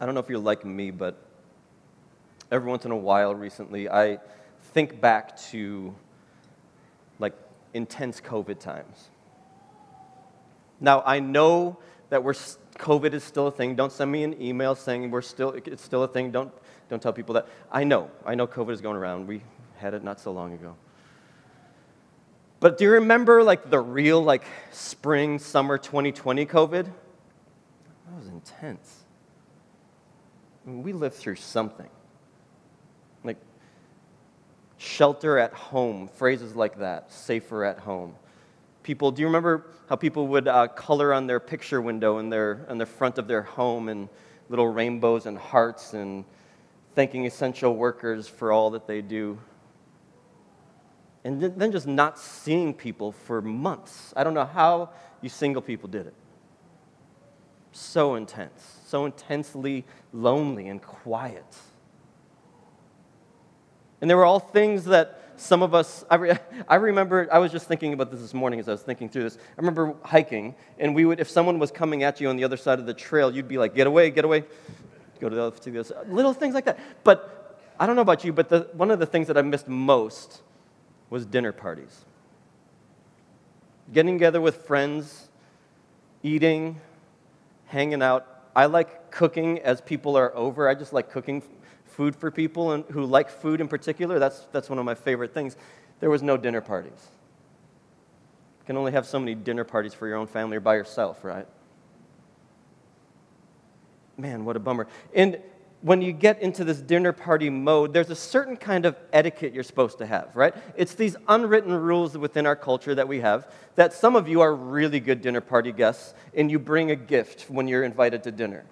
I don't know if you're like me, but every once in a while recently, I think back to like intense COVID times. Now, I know that we're, COVID is still a thing. Don't send me an email saying we're still, it's still a thing. Don't, don't tell people that. I know. I know COVID is going around. We had it not so long ago. But do you remember like the real like spring, summer 2020 COVID? That was intense we live through something. Like shelter at home, phrases like that, safer at home. People, do you remember how people would uh, color on their picture window in their, on the front of their home and little rainbows and hearts and thanking essential workers for all that they do? And then just not seeing people for months. I don't know how you single people did it. So intense so intensely lonely and quiet. And there were all things that some of us, I, re, I remember, I was just thinking about this this morning as I was thinking through this. I remember hiking, and we would, if someone was coming at you on the other side of the trail, you'd be like, get away, get away, go to the other, to the other side. Little things like that. But I don't know about you, but the, one of the things that I missed most was dinner parties. Getting together with friends, eating, hanging out, I like cooking as people are over. I just like cooking food for people and who like food in particular. That's, that's one of my favorite things. There was no dinner parties. You can only have so many dinner parties for your own family or by yourself, right? Man, what a bummer. And when you get into this dinner party mode, there's a certain kind of etiquette you're supposed to have, right? It's these unwritten rules within our culture that we have that some of you are really good dinner party guests and you bring a gift when you're invited to dinner.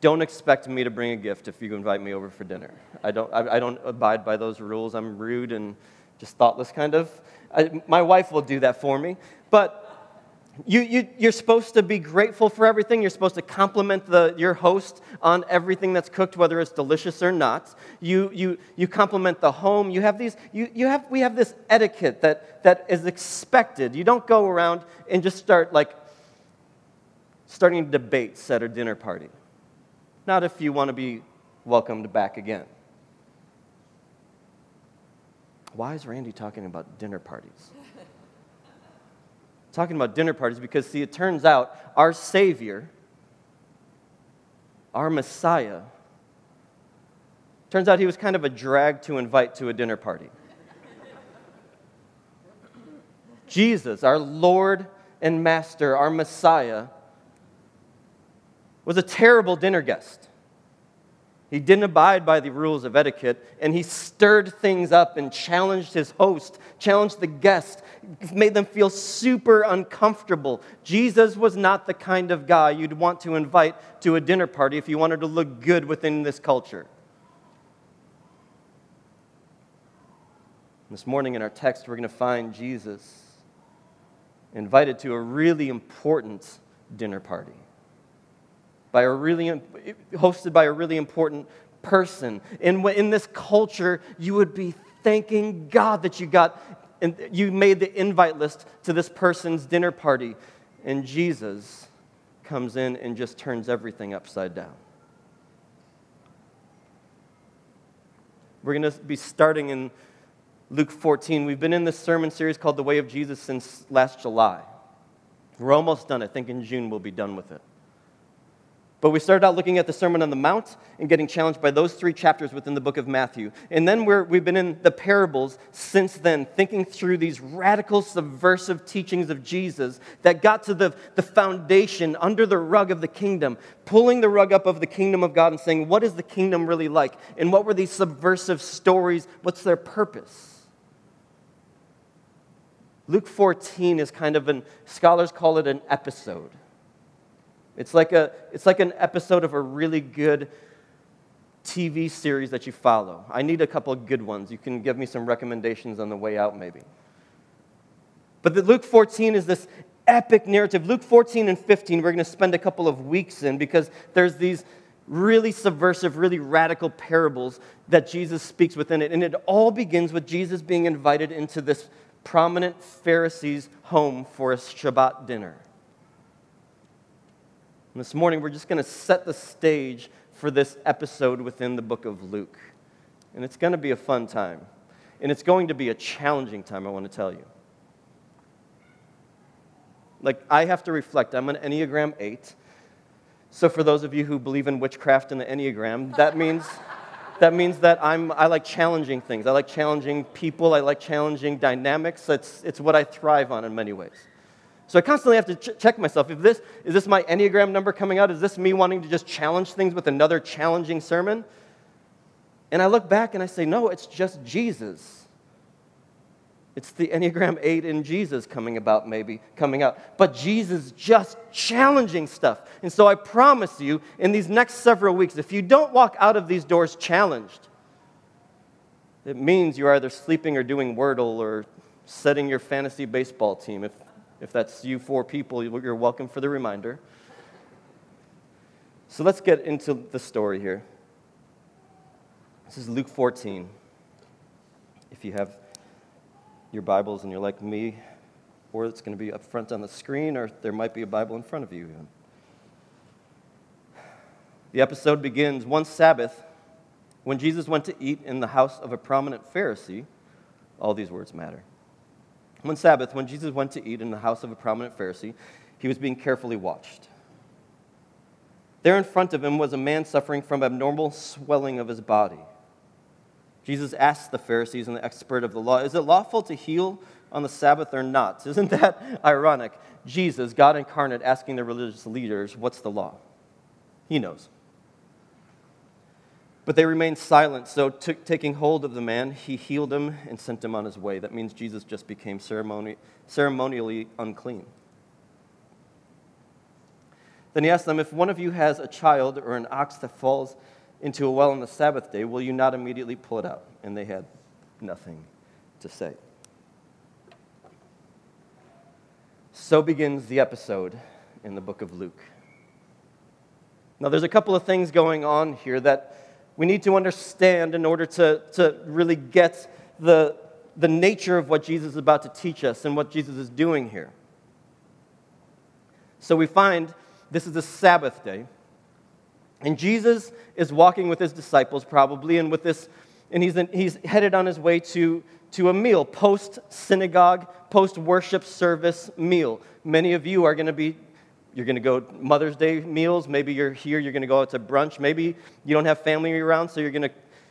Don't expect me to bring a gift if you invite me over for dinner. I don't, I, I don't abide by those rules. I'm rude and just thoughtless, kind of. I, my wife will do that for me. But you, you, you're supposed to be grateful for everything. You're supposed to compliment the, your host on everything that's cooked, whether it's delicious or not. You, you, you compliment the home. You have these, you, you have, we have this etiquette that, that is expected. You don't go around and just start like starting debates at a dinner party. Not if you want to be welcomed back again. Why is Randy talking about dinner parties? Talking about dinner parties because, see, it turns out our Savior, our Messiah, turns out he was kind of a drag to invite to a dinner party. Jesus, our Lord and Master, our Messiah, was a terrible dinner guest. He didn't abide by the rules of etiquette, and he stirred things up and challenged his host, challenged the guest, made them feel super uncomfortable. Jesus was not the kind of guy you'd want to invite to a dinner party if you wanted to look good within this culture. This morning in our text, we're going to find Jesus invited to a really important dinner party by a really hosted by a really important person. In, in this culture, you would be thanking God that you got and you made the invite list to this person's dinner party. And Jesus comes in and just turns everything upside down. We're going to be starting in Luke 14. We've been in this sermon series called The Way of Jesus since last July. We're almost done. I think in June we'll be done with it. But we started out looking at the Sermon on the Mount and getting challenged by those three chapters within the book of Matthew. And then we have been in the parables since then, thinking through these radical, subversive teachings of Jesus that got to the, the foundation under the rug of the kingdom, pulling the rug up of the kingdom of God and saying, what is the kingdom really like? And what were these subversive stories? What's their purpose? Luke 14 is kind of an, scholars call it an episode. It's like, a, it's like an episode of a really good TV series that you follow. I need a couple of good ones. You can give me some recommendations on the way out, maybe. But the Luke 14 is this epic narrative. Luke 14 and 15, we're going to spend a couple of weeks in because there's these really subversive, really radical parables that Jesus speaks within it. And it all begins with Jesus being invited into this prominent Pharisee's home for a Shabbat dinner. And this morning, we're just going to set the stage for this episode within the book of Luke. And it's going to be a fun time. And it's going to be a challenging time, I want to tell you. Like, I have to reflect. I'm an Enneagram 8. So, for those of you who believe in witchcraft and the Enneagram, that means. that means that I'm, I like challenging things. I like challenging people. I like challenging dynamics. It's, it's what I thrive on in many ways. So I constantly have to ch- check myself. If this, is this my Enneagram number coming out? Is this me wanting to just challenge things with another challenging sermon? And I look back and I say, no, it's just Jesus. It's the Enneagram 8 in Jesus coming about, maybe, coming out. But Jesus just challenging stuff. And so I promise you, in these next several weeks, if you don't walk out of these doors challenged, it means you're either sleeping or doing Wordle or setting your fantasy baseball team. If, if that's you four people, you're welcome for the reminder. So let's get into the story here. This is Luke 14. If you have your Bibles and you're like me, or it's going to be up front on the screen, or there might be a Bible in front of you. The episode begins one Sabbath when Jesus went to eat in the house of a prominent Pharisee. All these words matter. One Sabbath, when Jesus went to eat in the house of a prominent Pharisee, he was being carefully watched. There in front of him was a man suffering from abnormal swelling of his body. Jesus asked the Pharisees and the expert of the law, Is it lawful to heal on the Sabbath or not? Isn't that ironic? Jesus, God incarnate, asking the religious leaders, What's the law? He knows. But they remained silent, so t- taking hold of the man, he healed him and sent him on his way. That means Jesus just became ceremoni- ceremonially unclean. Then he asked them, If one of you has a child or an ox that falls into a well on the Sabbath day, will you not immediately pull it out? And they had nothing to say. So begins the episode in the book of Luke. Now, there's a couple of things going on here that we need to understand in order to, to really get the, the nature of what Jesus is about to teach us and what Jesus is doing here. So we find this is a Sabbath day. And Jesus is walking with his disciples, probably, and with this, and he's, in, he's headed on his way to, to a meal, post synagogue, post worship service meal. Many of you are going to be, you're going to go Mother's Day meals. Maybe you're here, you're going to go out to brunch. Maybe you don't have family around, so you're going to,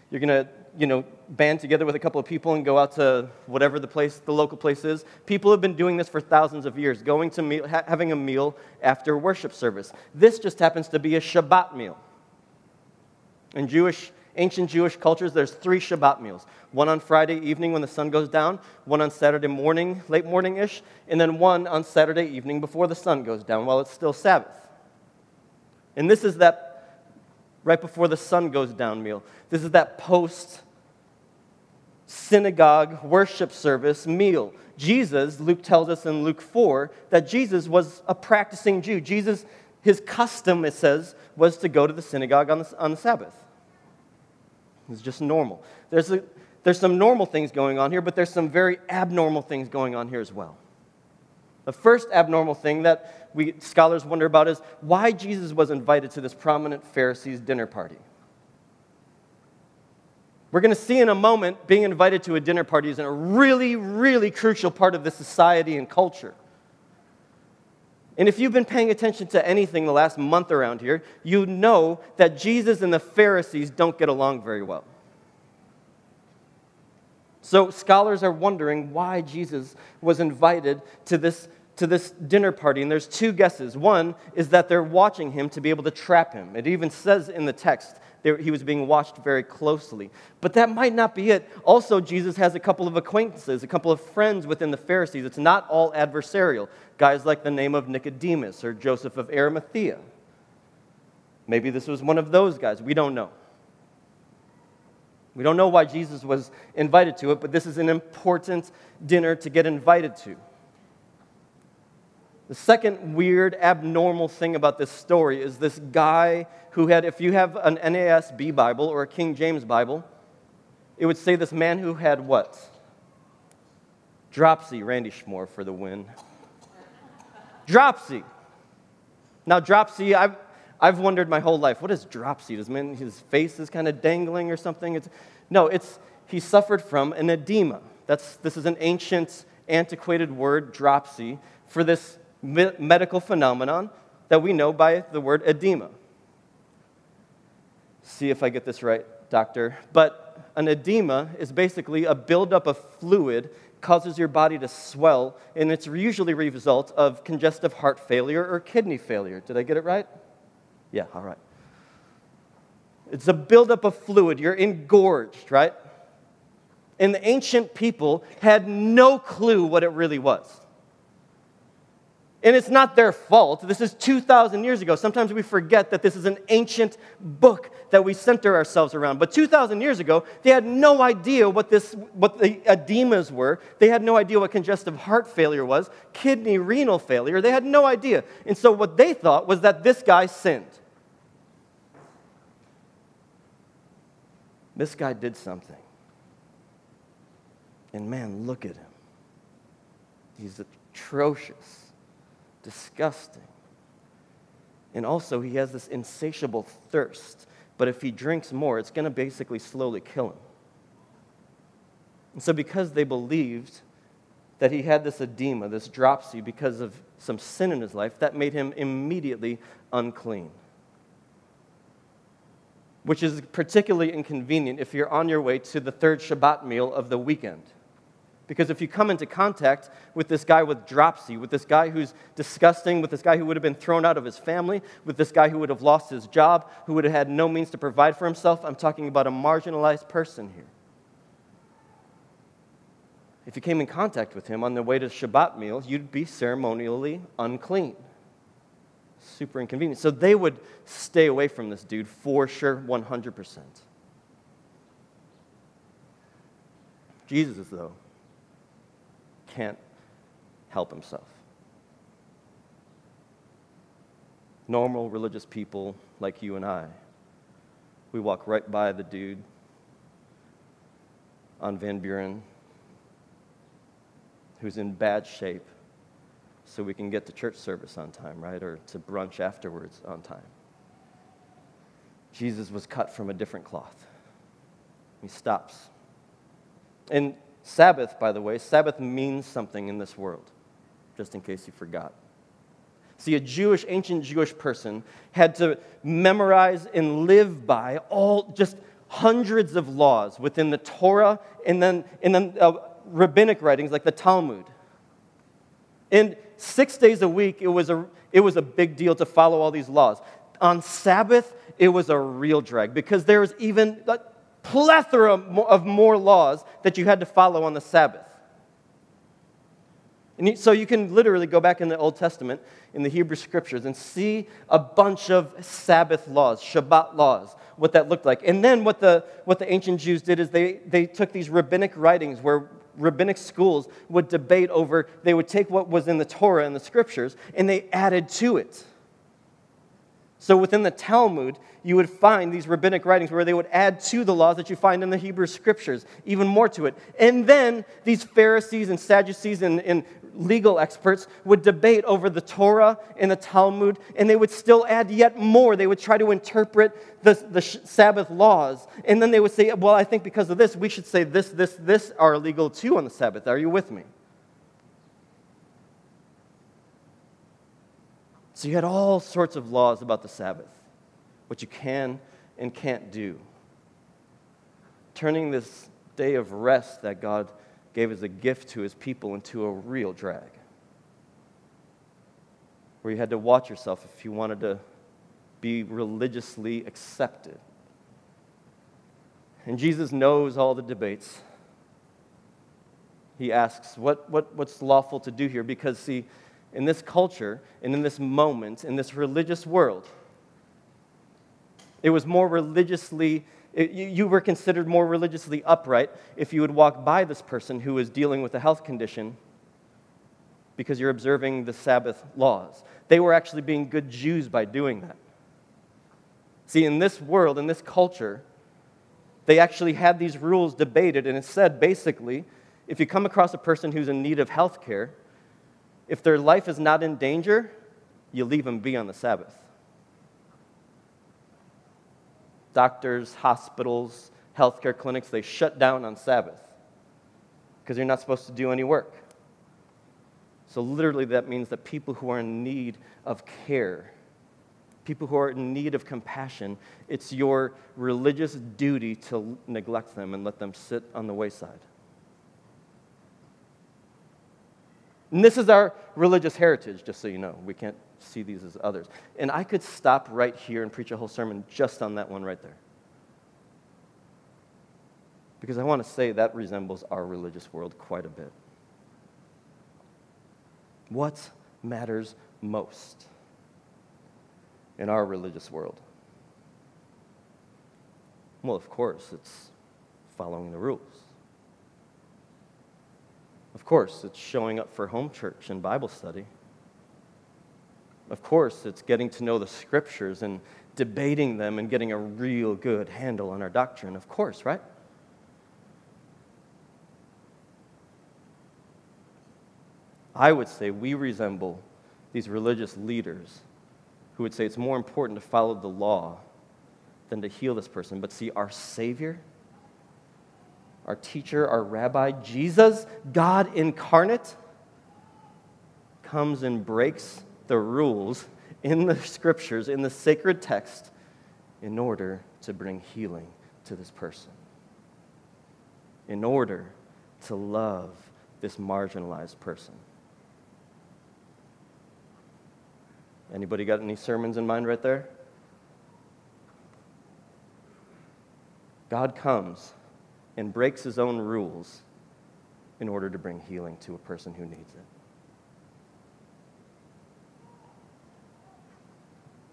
you're going to, you know, band together with a couple of people and go out to whatever the place, the local place is. People have been doing this for thousands of years, going to meal, ha- having a meal after worship service. This just happens to be a Shabbat meal. In Jewish, ancient Jewish cultures, there's three Shabbat meals. One on Friday evening when the sun goes down, one on Saturday morning, late morning-ish, and then one on Saturday evening before the sun goes down while it's still Sabbath. And this is that right before the sun goes down meal. This is that post synagogue worship service meal. Jesus, Luke tells us in Luke 4, that Jesus was a practicing Jew. Jesus, his custom, it says, was to go to the synagogue on the, on the Sabbath. It's just normal. There's, a, there's some normal things going on here, but there's some very abnormal things going on here as well. The first abnormal thing that we scholars wonder about is why Jesus was invited to this prominent Pharisees dinner party. We're going to see in a moment being invited to a dinner party is a really, really crucial part of the society and culture. And if you've been paying attention to anything the last month around here, you know that Jesus and the Pharisees don't get along very well. So scholars are wondering why Jesus was invited to this, to this dinner party. And there's two guesses. One is that they're watching him to be able to trap him. It even says in the text he was being watched very closely. But that might not be it. Also, Jesus has a couple of acquaintances, a couple of friends within the Pharisees. It's not all adversarial. Guys like the name of Nicodemus or Joseph of Arimathea. Maybe this was one of those guys. We don't know. We don't know why Jesus was invited to it, but this is an important dinner to get invited to. The second weird, abnormal thing about this story is this guy who had, if you have an NASB Bible or a King James Bible, it would say this man who had what? Dropsy, Randy Schmore for the win. Dropsy. Now, dropsy, I've, I've wondered my whole life, what is dropsy? Does mean his face is kind of dangling or something? It's, no, it's he suffered from an edema. That's, this is an ancient, antiquated word, dropsy, for this me- medical phenomenon that we know by the word edema. See if I get this right, doctor. But an edema is basically a buildup of fluid causes your body to swell, and it's usually a result of congestive heart failure or kidney failure. Did I get it right? Yeah, all right. It's a buildup of fluid. You're engorged, right? And the ancient people had no clue what it really was. And it's not their fault. This is 2,000 years ago. Sometimes we forget that this is an ancient book that we center ourselves around. But 2,000 years ago, they had no idea what, this, what the edemas were. They had no idea what congestive heart failure was, kidney renal failure. They had no idea. And so what they thought was that this guy sinned. This guy did something. And man, look at him. He's atrocious disgusting. And also, he has this insatiable thirst. But if he drinks more, it's going to basically slowly kill him. And so, because they believed that he had this edema, this dropsy, because of some sin in his life, that made him immediately unclean. Which is particularly inconvenient if you're on your way to the third Shabbat meal of the weekend. Because if you come into contact with this guy with dropsy, with this guy who's disgusting, with this guy who would have been thrown out of his family, with this guy who would have lost his job, who would have had no means to provide for himself, I'm talking about a marginalized person here. If you came in contact with him on the way to Shabbat meal, you'd be ceremonially unclean. Super inconvenient. So they would stay away from this dude for sure, 100%. Jesus, though, can't help himself. Normal religious people like you and I, we walk right by the dude on Van Buren who's in bad shape so we can get to church service on time, right? Or to brunch afterwards on time. Jesus was cut from a different cloth. He stops. And Sabbath, by the way, Sabbath means something in this world, just in case you forgot. See, a Jewish, ancient Jewish person had to memorize and live by all just hundreds of laws within the Torah and then, and then uh, rabbinic writings like the Talmud. And six days a week, it was, a, it was a big deal to follow all these laws. On Sabbath, it was a real drag because there was even, plethora of more laws that you had to follow on the Sabbath. And so you can literally go back in the Old Testament, in the Hebrew scriptures, and see a bunch of Sabbath laws, Shabbat laws, what that looked like. And then what the, what the ancient Jews did is they, they took these rabbinic writings where rabbinic schools would debate over, they would take what was in the Torah and the scriptures, and they added to it. So within the Talmud, you would find these rabbinic writings where they would add to the laws that you find in the Hebrew scriptures, even more to it. And then these Pharisees and Sadducees and, and legal experts would debate over the Torah and the Talmud, and they would still add yet more. They would try to interpret the, the Sabbath laws. And then they would say, well, I think because of this, we should say this, this, this are illegal too on the Sabbath. Are you with me? So you had all sorts of laws about the Sabbath, what you can and can't do. Turning this day of rest that God gave as a gift to his people into a real drag. Where you had to watch yourself if you wanted to be religiously accepted. And Jesus knows all the debates. He asks, what, what, What's lawful to do here? Because, see, in this culture and in this moment, in this religious world. It was more religiously, it, you, you were considered more religiously upright if you would walk by this person who was dealing with a health condition because you're observing the Sabbath laws. They were actually being good Jews by doing that. See, in this world, in this culture, they actually had these rules debated, and it said basically if you come across a person who's in need of health care, if their life is not in danger, you leave them be on the Sabbath. Doctors, hospitals, healthcare clinics, they shut down on Sabbath because you're not supposed to do any work. So, literally, that means that people who are in need of care, people who are in need of compassion, it's your religious duty to neglect them and let them sit on the wayside. And this is our religious heritage, just so you know. We can't see these as others. And I could stop right here and preach a whole sermon just on that one right there. Because I want to say that resembles our religious world quite a bit. What matters most in our religious world? Well, of course, it's following the rules. Of course, it's showing up for home church and Bible study. Of course, it's getting to know the scriptures and debating them and getting a real good handle on our doctrine. Of course, right? I would say we resemble these religious leaders who would say it's more important to follow the law than to heal this person. But see, our Savior, our teacher, our rabbi, Jesus, God incarnate, comes and breaks the rules in the scriptures, in the sacred text, in order to bring healing to this person, in order to love this marginalized person. Anybody got any sermons in mind right there? God comes and breaks his own rules in order to bring healing to a person who needs it.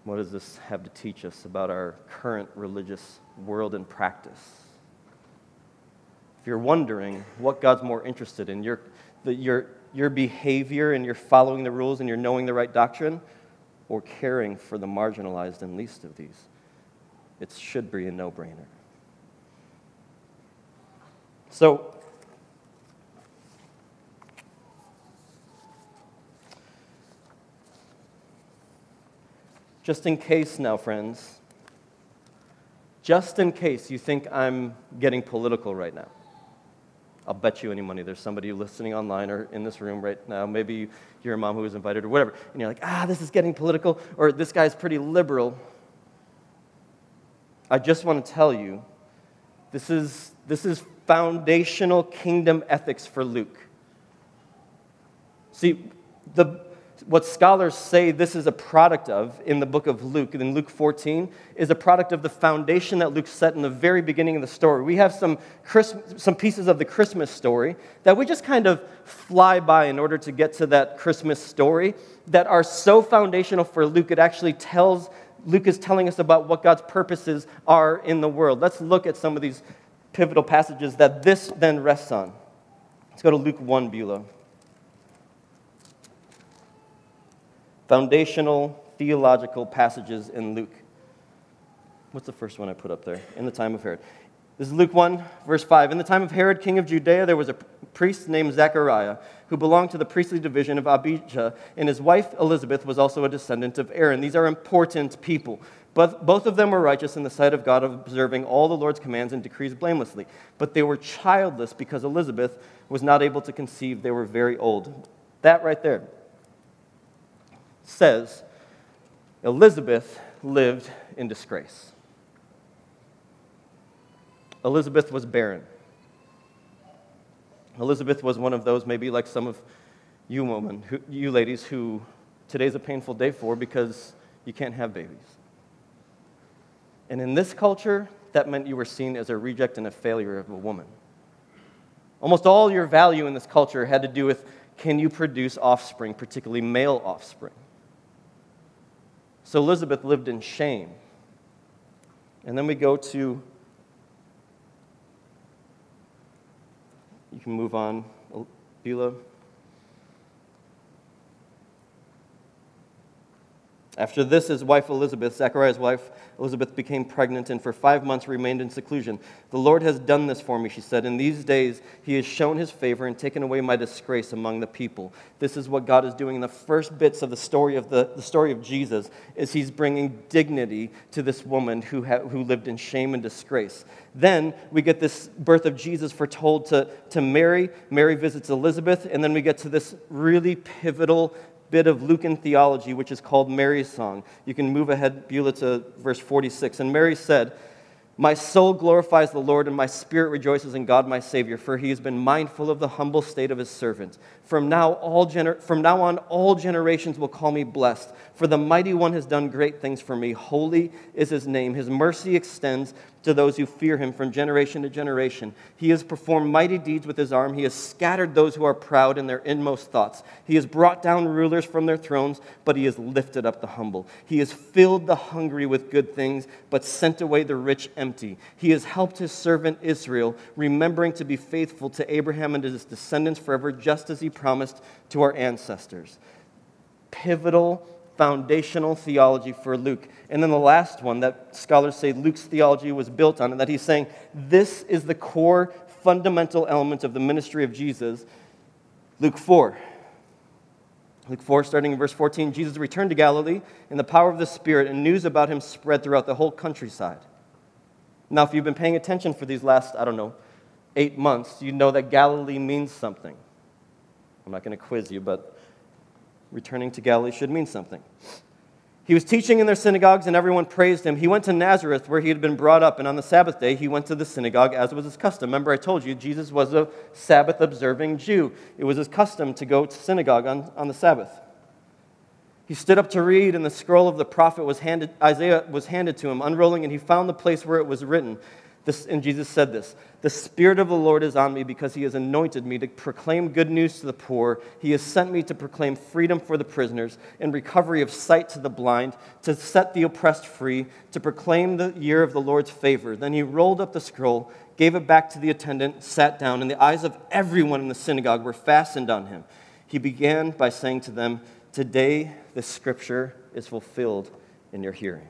What does this have to teach us about our current religious world and practice? If you're wondering what God's more interested in, your, the, your, your behavior and your following the rules and your knowing the right doctrine, or caring for the marginalized and least of these, it should be a no brainer. So, just in case now, friends, just in case you think I'm getting political right now, I'll bet you any money there's somebody listening online or in this room right now. Maybe you're a mom who was invited or whatever, and you're like, ah, this is getting political, or this guy's pretty liberal. I just want to tell you this is, this is foundational kingdom ethics for Luke. See, the, what scholars say this is a product of in the book of Luke, in Luke 14, is a product of the foundation that Luke set in the very beginning of the story. We have some, Christmas, some pieces of the Christmas story that we just kind of fly by in order to get to that Christmas story that are so foundational for Luke, it actually tells, Luke is telling us about what God's purposes are in the world. Let's look at some of these pivotal passages that this then rests on. Let's go to Luke 1, Beulah. foundational theological passages in Luke. What's the first one I put up there? In the time of Herod. This is Luke 1, verse 5. In the time of Herod, king of Judea, there was a priest named Zechariah who belonged to the priestly division of Abijah, and his wife Elizabeth was also a descendant of Aaron. These are important people. But both of them were righteous in the sight of God, observing all the Lord's commands and decrees blamelessly. But they were childless because Elizabeth was not able to conceive. They were very old. That right there says Elizabeth lived in disgrace. Elizabeth was barren. Elizabeth was one of those, maybe like some of you women, who, you ladies, who today's a painful day for because you can't have babies. And in this culture, that meant you were seen as a reject and a failure of a woman. Almost all your value in this culture had to do with can you produce offspring, particularly male offspring. So Elizabeth lived in shame. And then we go to, you can move on, Beulah. After this, his wife Elizabeth, Zechariah's wife Elizabeth, became pregnant and for five months remained in seclusion. The Lord has done this for me, she said. In these days, he has shown his favor and taken away my disgrace among the people. This is what God is doing in the first bits of the story of, the, the story of Jesus, is he's bringing dignity to this woman who, ha- who lived in shame and disgrace. Then we get this birth of Jesus foretold to, to Mary. Mary visits Elizabeth, and then we get to this really pivotal bit of Lucan theology, which is called Mary's Song. You can move ahead, Beulah, to verse 46. And Mary said, My soul glorifies the Lord, and my spirit rejoices in God my Savior, for he has been mindful of the humble state of his servant. From now, all gener- from now on, all generations will call me blessed, for the mighty one has done great things for me. Holy is his name. His mercy extends to those who fear him from generation to generation. He has performed mighty deeds with his arm. He has scattered those who are proud in their inmost thoughts. He has brought down rulers from their thrones, but he has lifted up the humble. He has filled the hungry with good things, but sent away the rich empty. He has helped his servant Israel, remembering to be faithful to Abraham and his descendants forever, just as he promised to our ancestors. Pivotal foundational theology for Luke. And then the last one that scholars say Luke's theology was built on, and that he's saying this is the core fundamental element of the ministry of Jesus. Luke 4. Luke 4, starting in verse 14, Jesus returned to Galilee in the power of the Spirit, and news about him spread throughout the whole countryside. Now, if you've been paying attention for these last, I don't know, eight months, you know that Galilee means something. I'm not going to quiz you, but returning to Galilee should mean something. He was teaching in their synagogues, and everyone praised him. He went to Nazareth, where he had been brought up, and on the Sabbath day, he went to the synagogue, as was his custom. Remember, I told you, Jesus was a Sabbath observing Jew. It was his custom to go to synagogue on, on the Sabbath. He stood up to read, and the scroll of the prophet was handed, Isaiah was handed to him, unrolling, and he found the place where it was written. This, and Jesus said this The Spirit of the Lord is on me because he has anointed me to proclaim good news to the poor. He has sent me to proclaim freedom for the prisoners and recovery of sight to the blind, to set the oppressed free, to proclaim the year of the Lord's favor. Then he rolled up the scroll, gave it back to the attendant, sat down, and the eyes of everyone in the synagogue were fastened on him. He began by saying to them, Today the scripture is fulfilled in your hearing.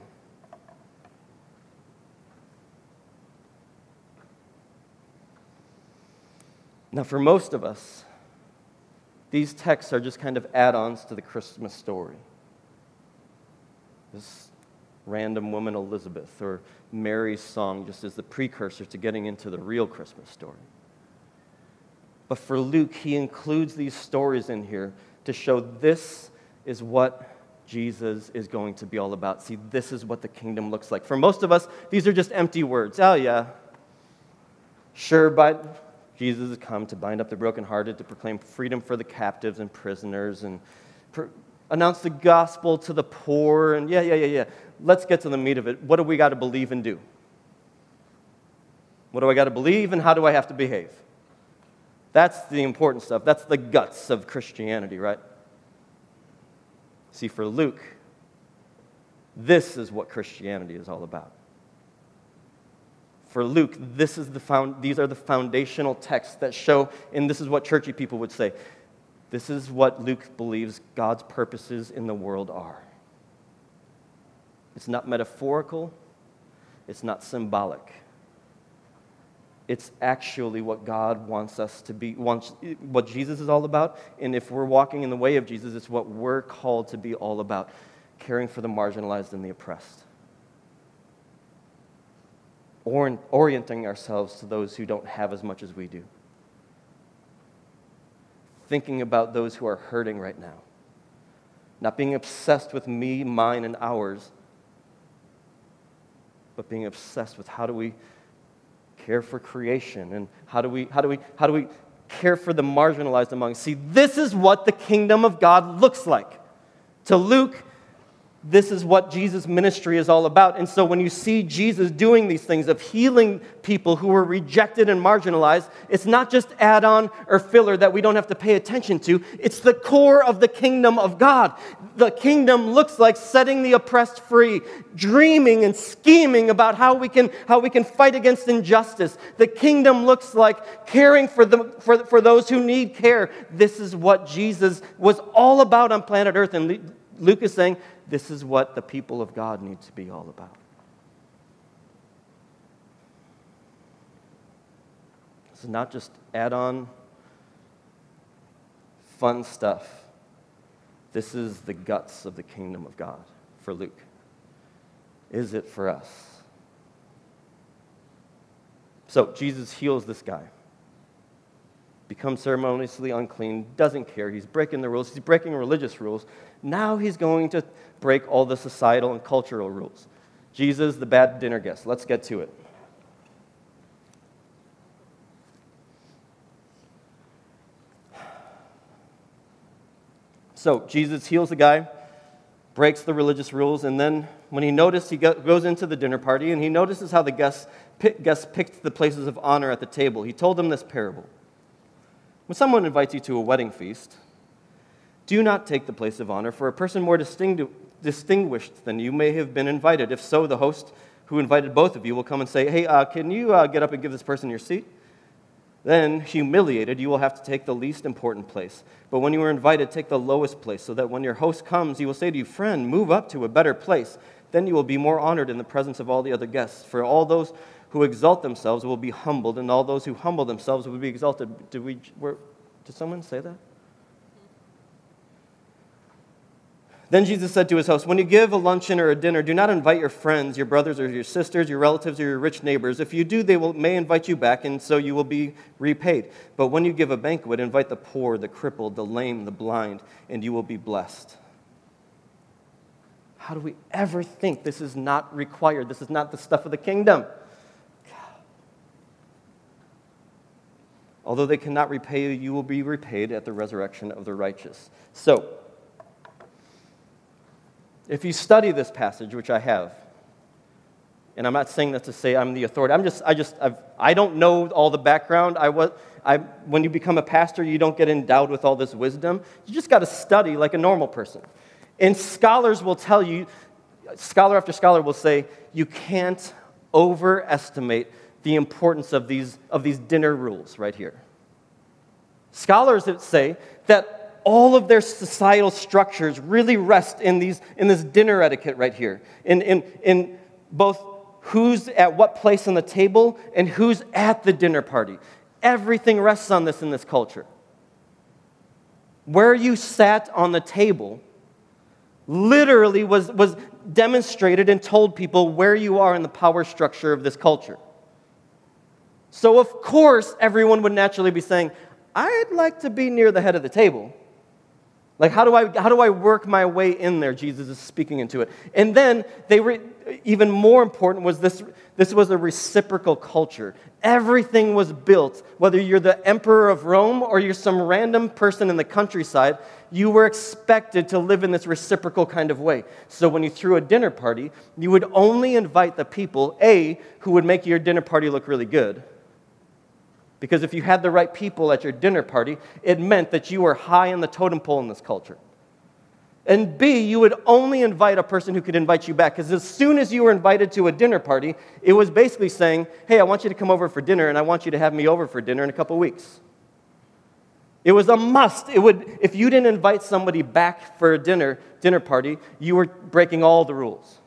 Now, for most of us, these texts are just kind of add ons to the Christmas story. This random woman, Elizabeth, or Mary's song, just as the precursor to getting into the real Christmas story. But for Luke, he includes these stories in here to show this is what Jesus is going to be all about. See, this is what the kingdom looks like. For most of us, these are just empty words. Oh, yeah. Sure, but Jesus has come to bind up the brokenhearted, to proclaim freedom for the captives and prisoners, and announce the gospel to the poor. And yeah, yeah, yeah, yeah. Let's get to the meat of it. What do we got to believe and do? What do I got to believe, and how do I have to behave? That's the important stuff. That's the guts of Christianity, right? See, for Luke, this is what Christianity is all about for Luke, this is the found, these are the foundational texts that show, and this is what churchy people would say. This is what Luke believes God's purposes in the world are. It's not metaphorical, it's not symbolic. It's actually what God wants us to be, wants, what Jesus is all about. And if we're walking in the way of Jesus, it's what we're called to be all about caring for the marginalized and the oppressed orienting ourselves to those who don't have as much as we do. Thinking about those who are hurting right now. Not being obsessed with me, mine, and ours, but being obsessed with how do we care for creation and how do we, how do we, how do we care for the marginalized among. See, this is what the kingdom of God looks like. To Luke, this is what Jesus' ministry is all about. And so when you see Jesus doing these things of healing people who were rejected and marginalized, it's not just add on or filler that we don't have to pay attention to. It's the core of the kingdom of God. The kingdom looks like setting the oppressed free, dreaming and scheming about how we can, how we can fight against injustice. The kingdom looks like caring for, the, for, for those who need care. This is what Jesus was all about on planet Earth. And Luke is saying this is what the people of God need to be all about. This is not just add on fun stuff. This is the guts of the kingdom of God for Luke. Is it for us? So Jesus heals this guy, becomes ceremoniously unclean, doesn't care. He's breaking the rules, he's breaking religious rules. Now he's going to break all the societal and cultural rules. Jesus, the bad dinner guest. Let's get to it. So Jesus heals the guy, breaks the religious rules, and then when he notices, he goes into the dinner party and he notices how the guests, guests picked the places of honor at the table. He told them this parable. When someone invites you to a wedding feast, do not take the place of honor, for a person more distingu- distinguished than you may have been invited. If so, the host who invited both of you will come and say, Hey, uh, can you uh, get up and give this person your seat? Then, humiliated, you will have to take the least important place. But when you are invited, take the lowest place, so that when your host comes, he will say to you, Friend, move up to a better place. Then you will be more honored in the presence of all the other guests. For all those who exalt themselves will be humbled, and all those who humble themselves will be exalted. Did, we, were, did someone say that? Then Jesus said to his host, When you give a luncheon or a dinner, do not invite your friends, your brothers or your sisters, your relatives or your rich neighbors. If you do, they will, may invite you back, and so you will be repaid. But when you give a banquet, invite the poor, the crippled, the lame, the blind, and you will be blessed. How do we ever think this is not required? This is not the stuff of the kingdom. Although they cannot repay you, you will be repaid at the resurrection of the righteous. So, if you study this passage, which I have, and I'm not saying that to say I'm the authority. I'm just, I just, I've, I don't know all the background. I was, I, when you become a pastor, you don't get endowed with all this wisdom. You just got to study like a normal person. And scholars will tell you, scholar after scholar will say, you can't overestimate the importance of these, of these dinner rules right here. Scholars say that all of their societal structures really rest in, these, in this dinner etiquette right here, in, in, in both who's at what place on the table and who's at the dinner party. Everything rests on this in this culture. Where you sat on the table literally was, was demonstrated and told people where you are in the power structure of this culture. So, of course, everyone would naturally be saying, I'd like to be near the head of the table. Like, how do I, how do I work my way in there? Jesus is speaking into it. And then, they were, even more important was this, this was a reciprocal culture. Everything was built, whether you're the emperor of Rome or you're some random person in the countryside, you were expected to live in this reciprocal kind of way. So when you threw a dinner party, you would only invite the people, A, who would make your dinner party look really good because if you had the right people at your dinner party, it meant that you were high in the totem pole in this culture. And B, you would only invite a person who could invite you back. Because as soon as you were invited to a dinner party, it was basically saying, hey, I want you to come over for dinner, and I want you to have me over for dinner in a couple weeks. It was a must. It would, if you didn't invite somebody back for a dinner, dinner party, you were breaking all the rules.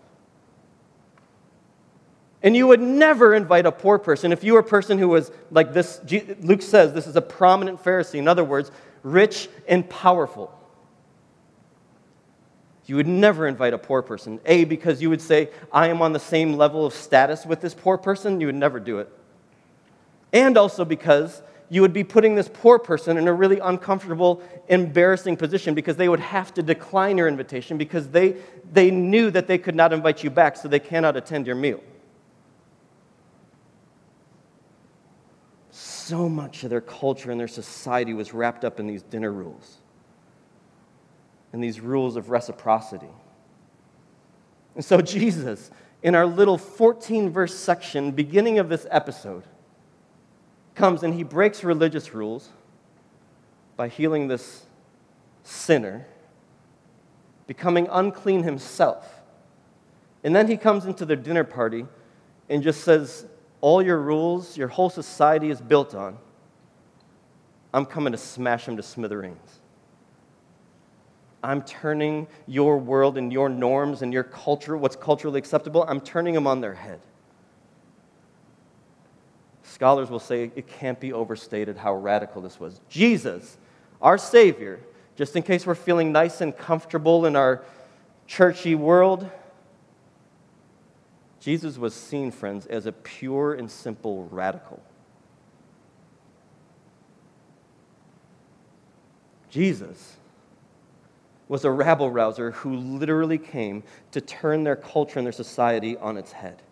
And you would never invite a poor person. If you were a person who was like this, Luke says this is a prominent Pharisee, in other words, rich and powerful. You would never invite a poor person. A, because you would say, I am on the same level of status with this poor person. You would never do it. And also because you would be putting this poor person in a really uncomfortable, embarrassing position because they would have to decline your invitation because they, they knew that they could not invite you back, so they cannot attend your meal. So much of their culture and their society was wrapped up in these dinner rules and these rules of reciprocity. And so, Jesus, in our little 14 verse section, beginning of this episode, comes and he breaks religious rules by healing this sinner, becoming unclean himself. And then he comes into their dinner party and just says, all your rules, your whole society is built on, I'm coming to smash them to smithereens. I'm turning your world and your norms and your culture, what's culturally acceptable, I'm turning them on their head. Scholars will say it can't be overstated how radical this was. Jesus, our Savior, just in case we're feeling nice and comfortable in our churchy world, Jesus was seen, friends, as a pure and simple radical. Jesus was a rabble rouser who literally came to turn their culture and their society on its head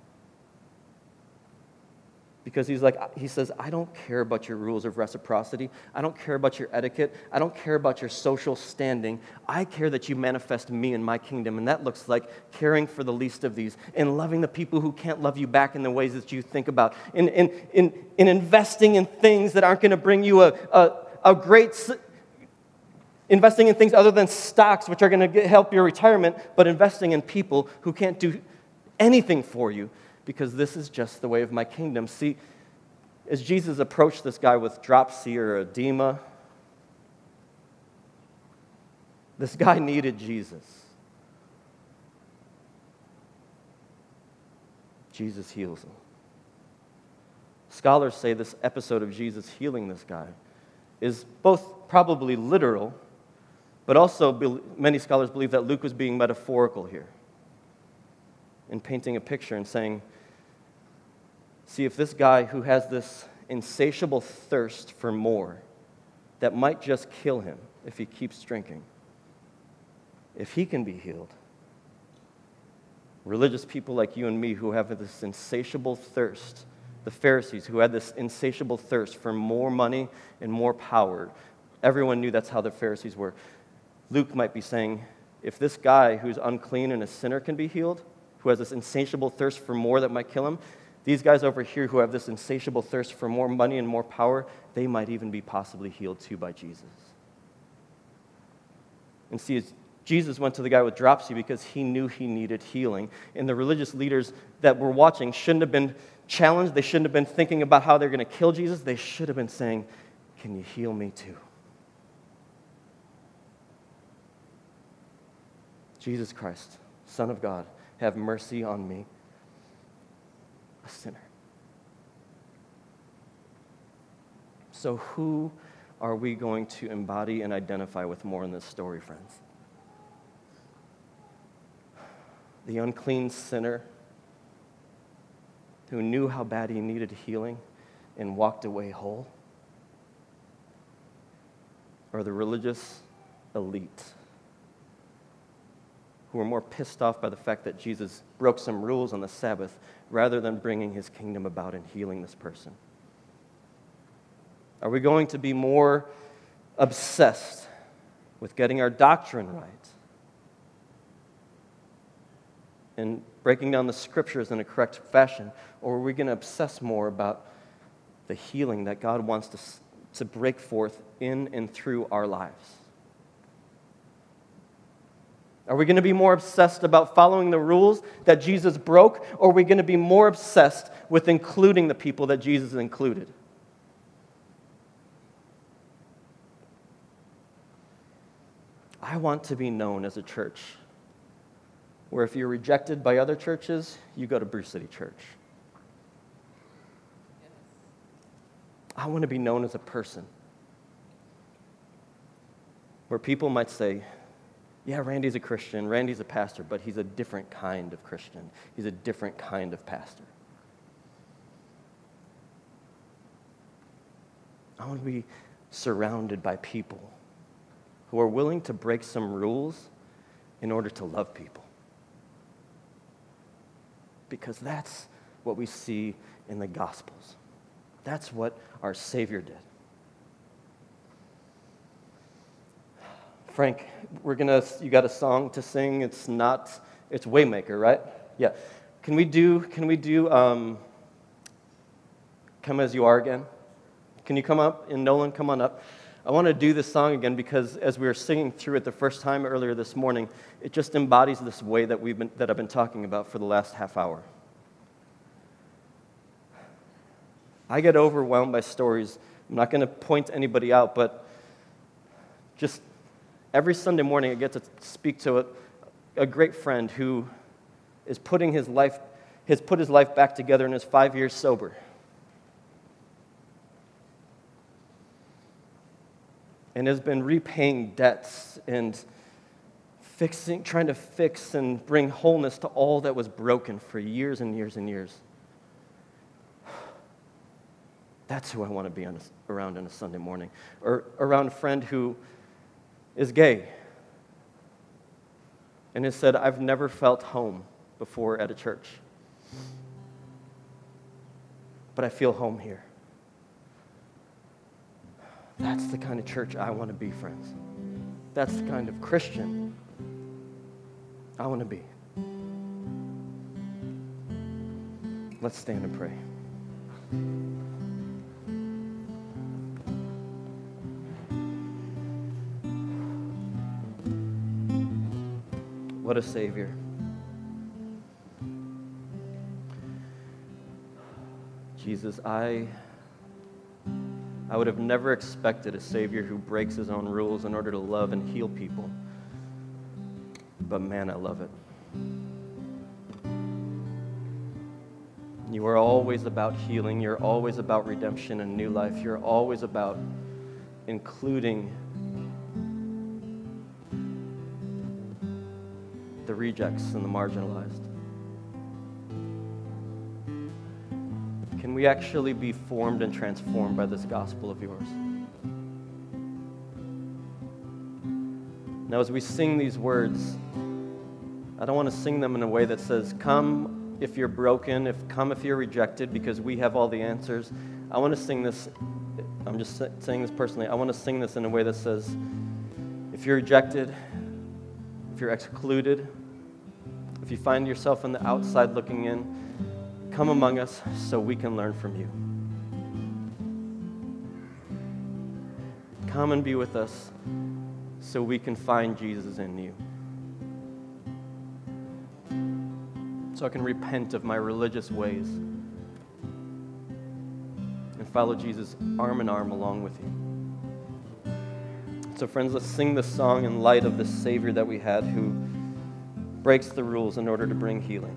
because he's like he says i don't care about your rules of reciprocity. I don't care about your etiquette. I don't care about your social standing. I care that you manifest me in my kingdom. And that looks like caring for the least of these and loving the people who can't love you back in the ways that you think about in, in, in, in investing in things that aren't going to bring you a, a, a great investing in things other than stocks which are going to help your retirement but investing in people who can't do anything for you because this is just the way of my kingdom. See, as Jesus approached this guy with dropsy or edema, this guy needed Jesus. Jesus heals him. Scholars say this episode of Jesus healing this guy is both probably literal, but also many scholars believe that Luke was being metaphorical here and painting a picture and saying, see if this guy who has this insatiable thirst for more that might just kill him if he keeps drinking, if he can be healed, religious people like you and me who have this insatiable thirst, the Pharisees who had this insatiable thirst for more money and more power, everyone knew that's how the Pharisees were. Luke might be saying, if this guy who's unclean and a sinner can be healed, who has this insatiable thirst for more that might kill him, these guys over here who have this insatiable thirst for more money and more power, they might even be possibly healed too by Jesus. And see, Jesus went to the guy with dropsy because he knew he needed healing. And the religious leaders that were watching shouldn't have been challenged. They shouldn't have been thinking about how they're going to kill Jesus. They should have been saying, Can you heal me too? Jesus Christ, Son of God have mercy on me, a sinner. So, who are we going to embody and identify with more in this story, friends? The unclean sinner who knew how bad he needed healing and walked away whole? Or the religious elite who were more pissed off by the fact that Jesus broke some rules on the Sabbath rather than bringing his kingdom about and healing this person? Are we going to be more obsessed with getting our doctrine right and breaking down the scriptures in a correct fashion? Or are we going to obsess more about the healing that God wants to, to break forth in and through our lives? Are we going to be more obsessed about following the rules that Jesus broke, or are we going to be more obsessed with including the people that Jesus included? I want to be known as a church where if you're rejected by other churches, you go to Bruce City Church. I want to be known as a person where people might say, yeah, Randy's a Christian, Randy's a pastor, but he's a different kind of Christian. He's a different kind of pastor. I want to be surrounded by people who are willing to break some rules in order to love people. Because that's what we see in the Gospels. That's what our Savior did. Frank, we're gonna, you got a song to sing. It's not, it's Waymaker, right? Yeah. Can we do, can we do um, Come As You Are again? Can you come up? And Nolan, come on up. I want to do this song again because as we were singing through it the first time earlier this morning, it just embodies this way that, we've been, that I've been talking about for the last half hour. I get overwhelmed by stories. I'm not going to point anybody out, but just every Sunday morning I get to speak to a, a great friend who is putting his life, has put his life back together and is five years sober. And has been repaying debts and fixing, trying to fix and bring wholeness to all that was broken for years and years and years. That's who I want to be on around on a Sunday morning. Or around a friend who is gay and has said, I've never felt home before at a church, but I feel home here. That's the kind of church I want to be, friends. That's the kind of Christian I want to be. Let's stand and pray. What a Savior. Jesus, I, I would have never expected a Savior who breaks his own rules in order to love and heal people. But man, I love it. You are always about healing. You're always about redemption and new life. You're always about including rejects and the marginalized? Can we actually be formed and transformed by this gospel of yours? Now, as we sing these words, I don't want to sing them in a way that says, Come if you're broken, if come if you're rejected, because we have all the answers. I want to sing this, I'm just saying this personally, I want to sing this in a way that says, if you're rejected, if you're excluded, if you find yourself on the outside looking in, come among us so we can learn from you. Come and be with us so we can find Jesus in you. So I can repent of my religious ways and follow Jesus arm in arm along with you. So, friends, let's sing this song in light of the Savior that we had who breaks the rules in order to bring healing.